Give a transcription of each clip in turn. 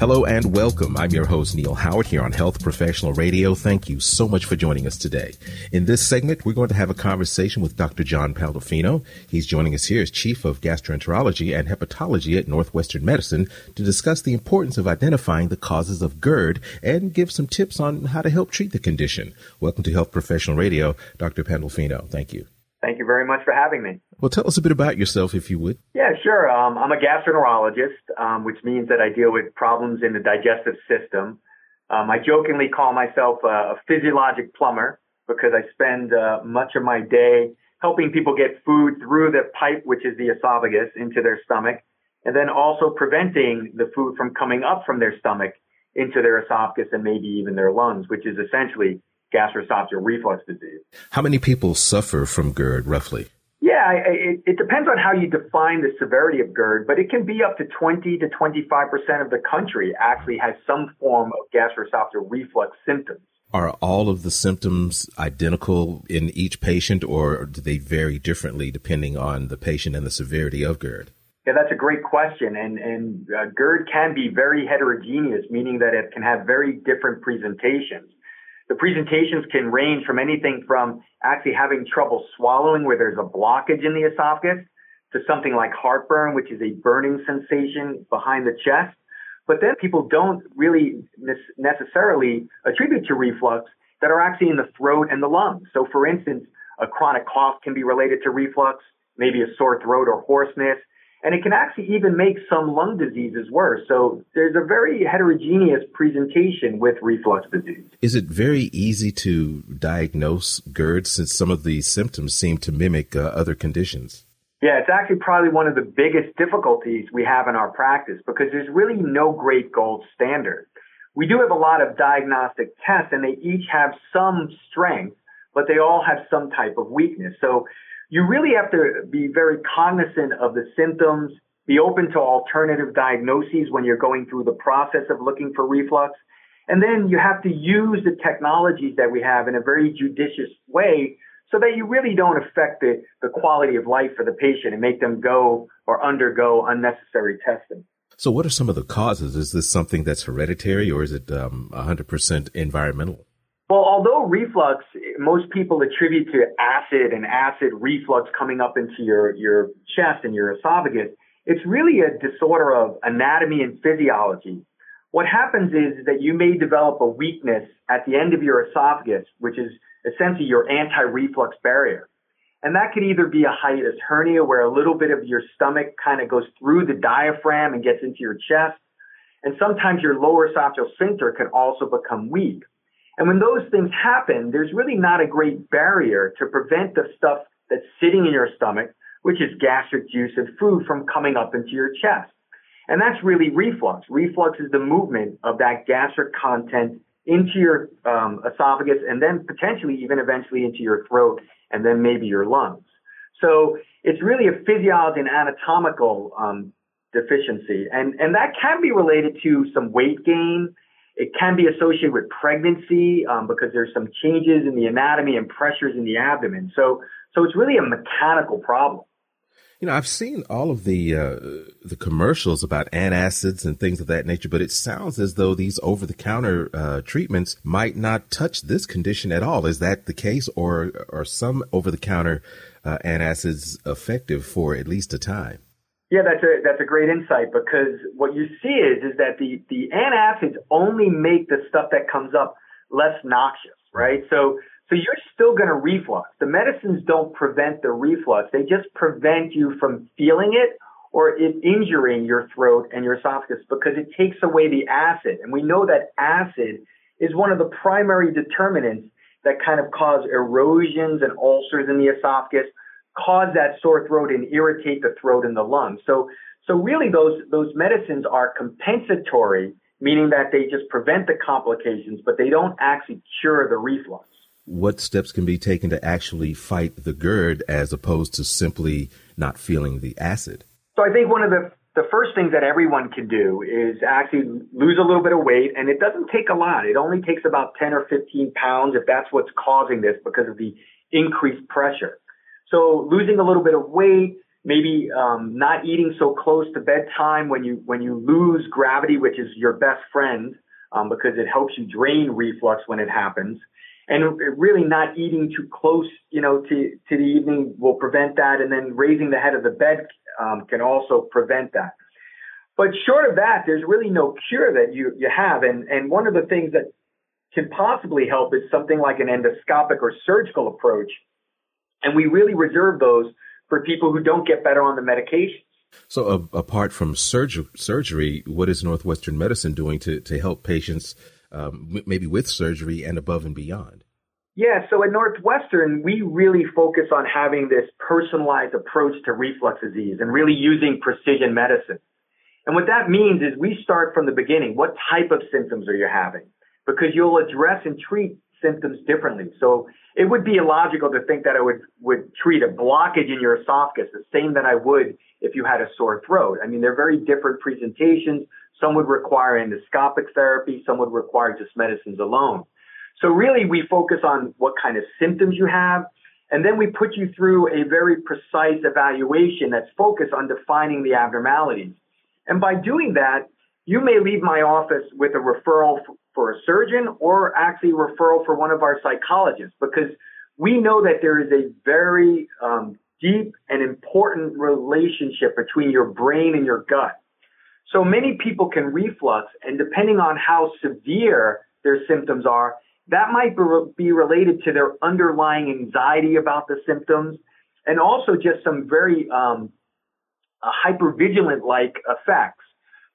Hello and welcome. I'm your host, Neil Howard, here on Health Professional Radio. Thank you so much for joining us today. In this segment, we're going to have a conversation with Dr. John Pandolfino. He's joining us here as Chief of Gastroenterology and Hepatology at Northwestern Medicine to discuss the importance of identifying the causes of GERD and give some tips on how to help treat the condition. Welcome to Health Professional Radio, Dr. Pandolfino. Thank you. Thank you very much for having me. Well, tell us a bit about yourself, if you would. Yeah, sure. Um, I'm a gastroenterologist, um, which means that I deal with problems in the digestive system. Um, I jokingly call myself a, a physiologic plumber because I spend uh, much of my day helping people get food through the pipe, which is the esophagus, into their stomach, and then also preventing the food from coming up from their stomach into their esophagus and maybe even their lungs, which is essentially gastroesophageal reflux disease. How many people suffer from GERD roughly? Yeah, it, it, depends on how you define the severity of GERD, but it can be up to 20 to 25% of the country actually has some form of gastroesophageal reflux symptoms. Are all of the symptoms identical in each patient or do they vary differently depending on the patient and the severity of GERD? Yeah, that's a great question. And, and uh, GERD can be very heterogeneous, meaning that it can have very different presentations. The presentations can range from anything from actually having trouble swallowing where there's a blockage in the esophagus to something like heartburn, which is a burning sensation behind the chest. But then people don't really necessarily attribute to reflux that are actually in the throat and the lungs. So for instance, a chronic cough can be related to reflux, maybe a sore throat or hoarseness, and it can actually even make some lung diseases worse. So there's a very heterogeneous presentation with reflux disease. Is it very easy to diagnose GERD since some of the symptoms seem to mimic uh, other conditions? Yeah, it's actually probably one of the biggest difficulties we have in our practice because there's really no great gold standard. We do have a lot of diagnostic tests and they each have some strength, but they all have some type of weakness. So you really have to be very cognizant of the symptoms, be open to alternative diagnoses when you're going through the process of looking for reflux. And then you have to use the technologies that we have in a very judicious way so that you really don't affect the, the quality of life for the patient and make them go or undergo unnecessary testing. So, what are some of the causes? Is this something that's hereditary or is it um, 100% environmental? Well, although reflux, most people attribute to acid and acid reflux coming up into your, your chest and your esophagus, it's really a disorder of anatomy and physiology. What happens is that you may develop a weakness at the end of your esophagus, which is essentially your anti-reflux barrier. And that could either be a hiatus hernia where a little bit of your stomach kind of goes through the diaphragm and gets into your chest. And sometimes your lower esophageal sphincter can also become weak. And when those things happen, there's really not a great barrier to prevent the stuff that's sitting in your stomach, which is gastric juice and food from coming up into your chest. And that's really reflux. Reflux is the movement of that gastric content into your um, esophagus and then potentially even eventually into your throat and then maybe your lungs. So it's really a physiology and anatomical um, deficiency. And, and that can be related to some weight gain, it can be associated with pregnancy um, because there's some changes in the anatomy and pressures in the abdomen. So, so it's really a mechanical problem. You know, I've seen all of the uh, the commercials about antacids and things of that nature, but it sounds as though these over the counter uh, treatments might not touch this condition at all. Is that the case, or are some over the counter uh, antacids effective for at least a time? Yeah, that's a that's a great insight because what you see is is that the the antacids only make the stuff that comes up less noxious, right? So so you're still going to reflux. The medicines don't prevent the reflux; they just prevent you from feeling it or it injuring your throat and your esophagus because it takes away the acid. And we know that acid is one of the primary determinants that kind of cause erosions and ulcers in the esophagus cause that sore throat and irritate the throat and the lungs. So, so really those, those medicines are compensatory, meaning that they just prevent the complications, but they don't actually cure the reflux. What steps can be taken to actually fight the GERD as opposed to simply not feeling the acid? So I think one of the the first thing that everyone can do is actually lose a little bit of weight and it doesn't take a lot. It only takes about 10 or 15 pounds if that's what's causing this because of the increased pressure. So losing a little bit of weight, maybe um, not eating so close to bedtime when you when you lose gravity, which is your best friend, um, because it helps you drain reflux when it happens. And really not eating too close, you know, to, to the evening will prevent that. And then raising the head of the bed um, can also prevent that. But short of that, there's really no cure that you, you have. And, and one of the things that can possibly help is something like an endoscopic or surgical approach. And we really reserve those for people who don't get better on the medication. So, uh, apart from surgery, surgery, what is Northwestern Medicine doing to, to help patients, um, maybe with surgery and above and beyond? Yeah, so at Northwestern, we really focus on having this personalized approach to reflux disease and really using precision medicine. And what that means is we start from the beginning. What type of symptoms are you having? Because you'll address and treat symptoms differently. So it would be illogical to think that I would, would treat a blockage in your esophagus the same that I would if you had a sore throat. I mean, they're very different presentations. Some would require endoscopic therapy. Some would require just medicines alone. So really we focus on what kind of symptoms you have. And then we put you through a very precise evaluation that's focused on defining the abnormalities. And by doing that, you may leave my office with a referral for a surgeon or actually referral for one of our psychologists because we know that there is a very um, deep and important relationship between your brain and your gut. So many people can reflux, and depending on how severe their symptoms are, that might be related to their underlying anxiety about the symptoms and also just some very um, hypervigilant like effects.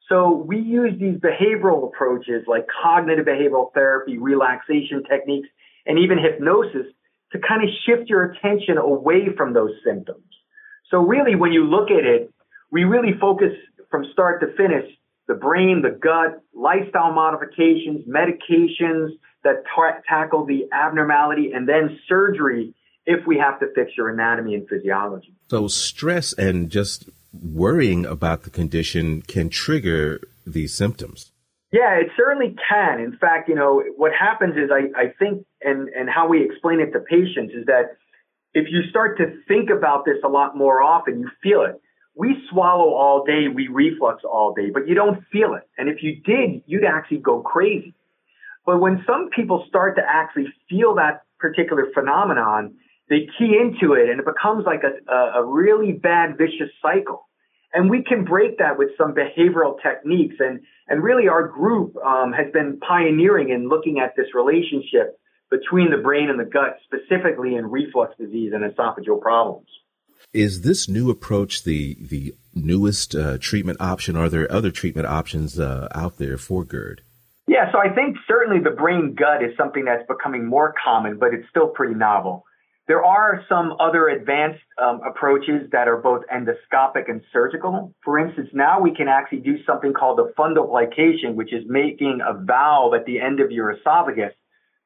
So we use these behavioral approaches like cognitive behavioral therapy, relaxation techniques, and even hypnosis to kind of shift your attention away from those symptoms. So really, when you look at it, we really focus from start to finish the brain, the gut, lifestyle modifications, medications that ta- tackle the abnormality, and then surgery if we have to fix your anatomy and physiology. So stress and just worrying about the condition can trigger these symptoms. Yeah, it certainly can. In fact, you know, what happens is I, I think, and, and how we explain it to patients is that if you start to think about this a lot more often, you feel it. We swallow all day, we reflux all day, but you don't feel it. And if you did, you'd actually go crazy. But when some people start to actually feel that particular phenomenon, they key into it and it becomes like a, a, really bad vicious cycle. And we can break that with some behavioral techniques. And, and really our group um, has been pioneering in looking at this relationship between the brain and the gut, specifically in reflux disease and esophageal problems. Is this new approach the the newest uh, treatment option? Are there other treatment options uh, out there for GERD? Yeah, so I think certainly the brain gut is something that's becoming more common, but it's still pretty novel. There are some other advanced um, approaches that are both endoscopic and surgical. For instance, now we can actually do something called a fundoplication, which is making a valve at the end of your esophagus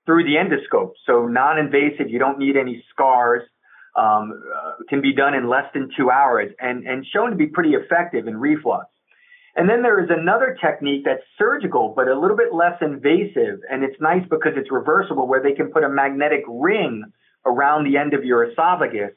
through the endoscope. So non-invasive, you don't need any scars. Um, uh, can be done in less than two hours and, and shown to be pretty effective in reflux. And then there is another technique that's surgical, but a little bit less invasive. And it's nice because it's reversible where they can put a magnetic ring around the end of your esophagus,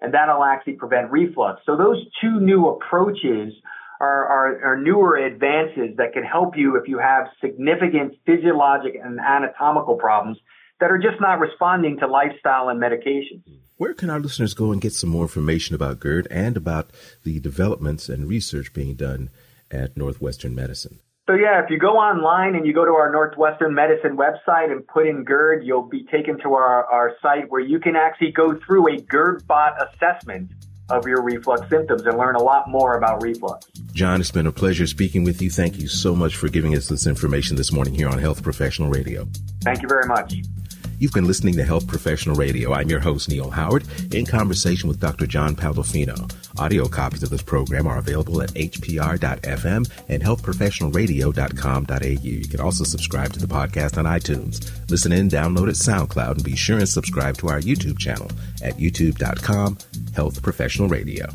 and that'll actually prevent reflux. So those two new approaches are, are, are newer advances that can help you if you have significant physiologic and anatomical problems that are just not responding to lifestyle and medications. Where can our listeners go and get some more information about GERD and about the developments and research being done at Northwestern Medicine? So yeah, if you go online and you go to our Northwestern Medicine website and put in GERD, you'll be taken to our, our site where you can actually go through a GERD bot assessment of your reflux symptoms and learn a lot more about reflux. John, it's been a pleasure speaking with you. Thank you so much for giving us this information this morning here on Health Professional Radio. Thank you very much. You've been listening to Health Professional Radio. I'm your host, Neil Howard, in conversation with Dr. John Pandolfino. Audio copies of this program are available at hpr.fm and healthprofessionalradio.com.au. You can also subscribe to the podcast on iTunes. Listen in, download at SoundCloud, and be sure and subscribe to our YouTube channel at youtube.com, Health Professional Radio.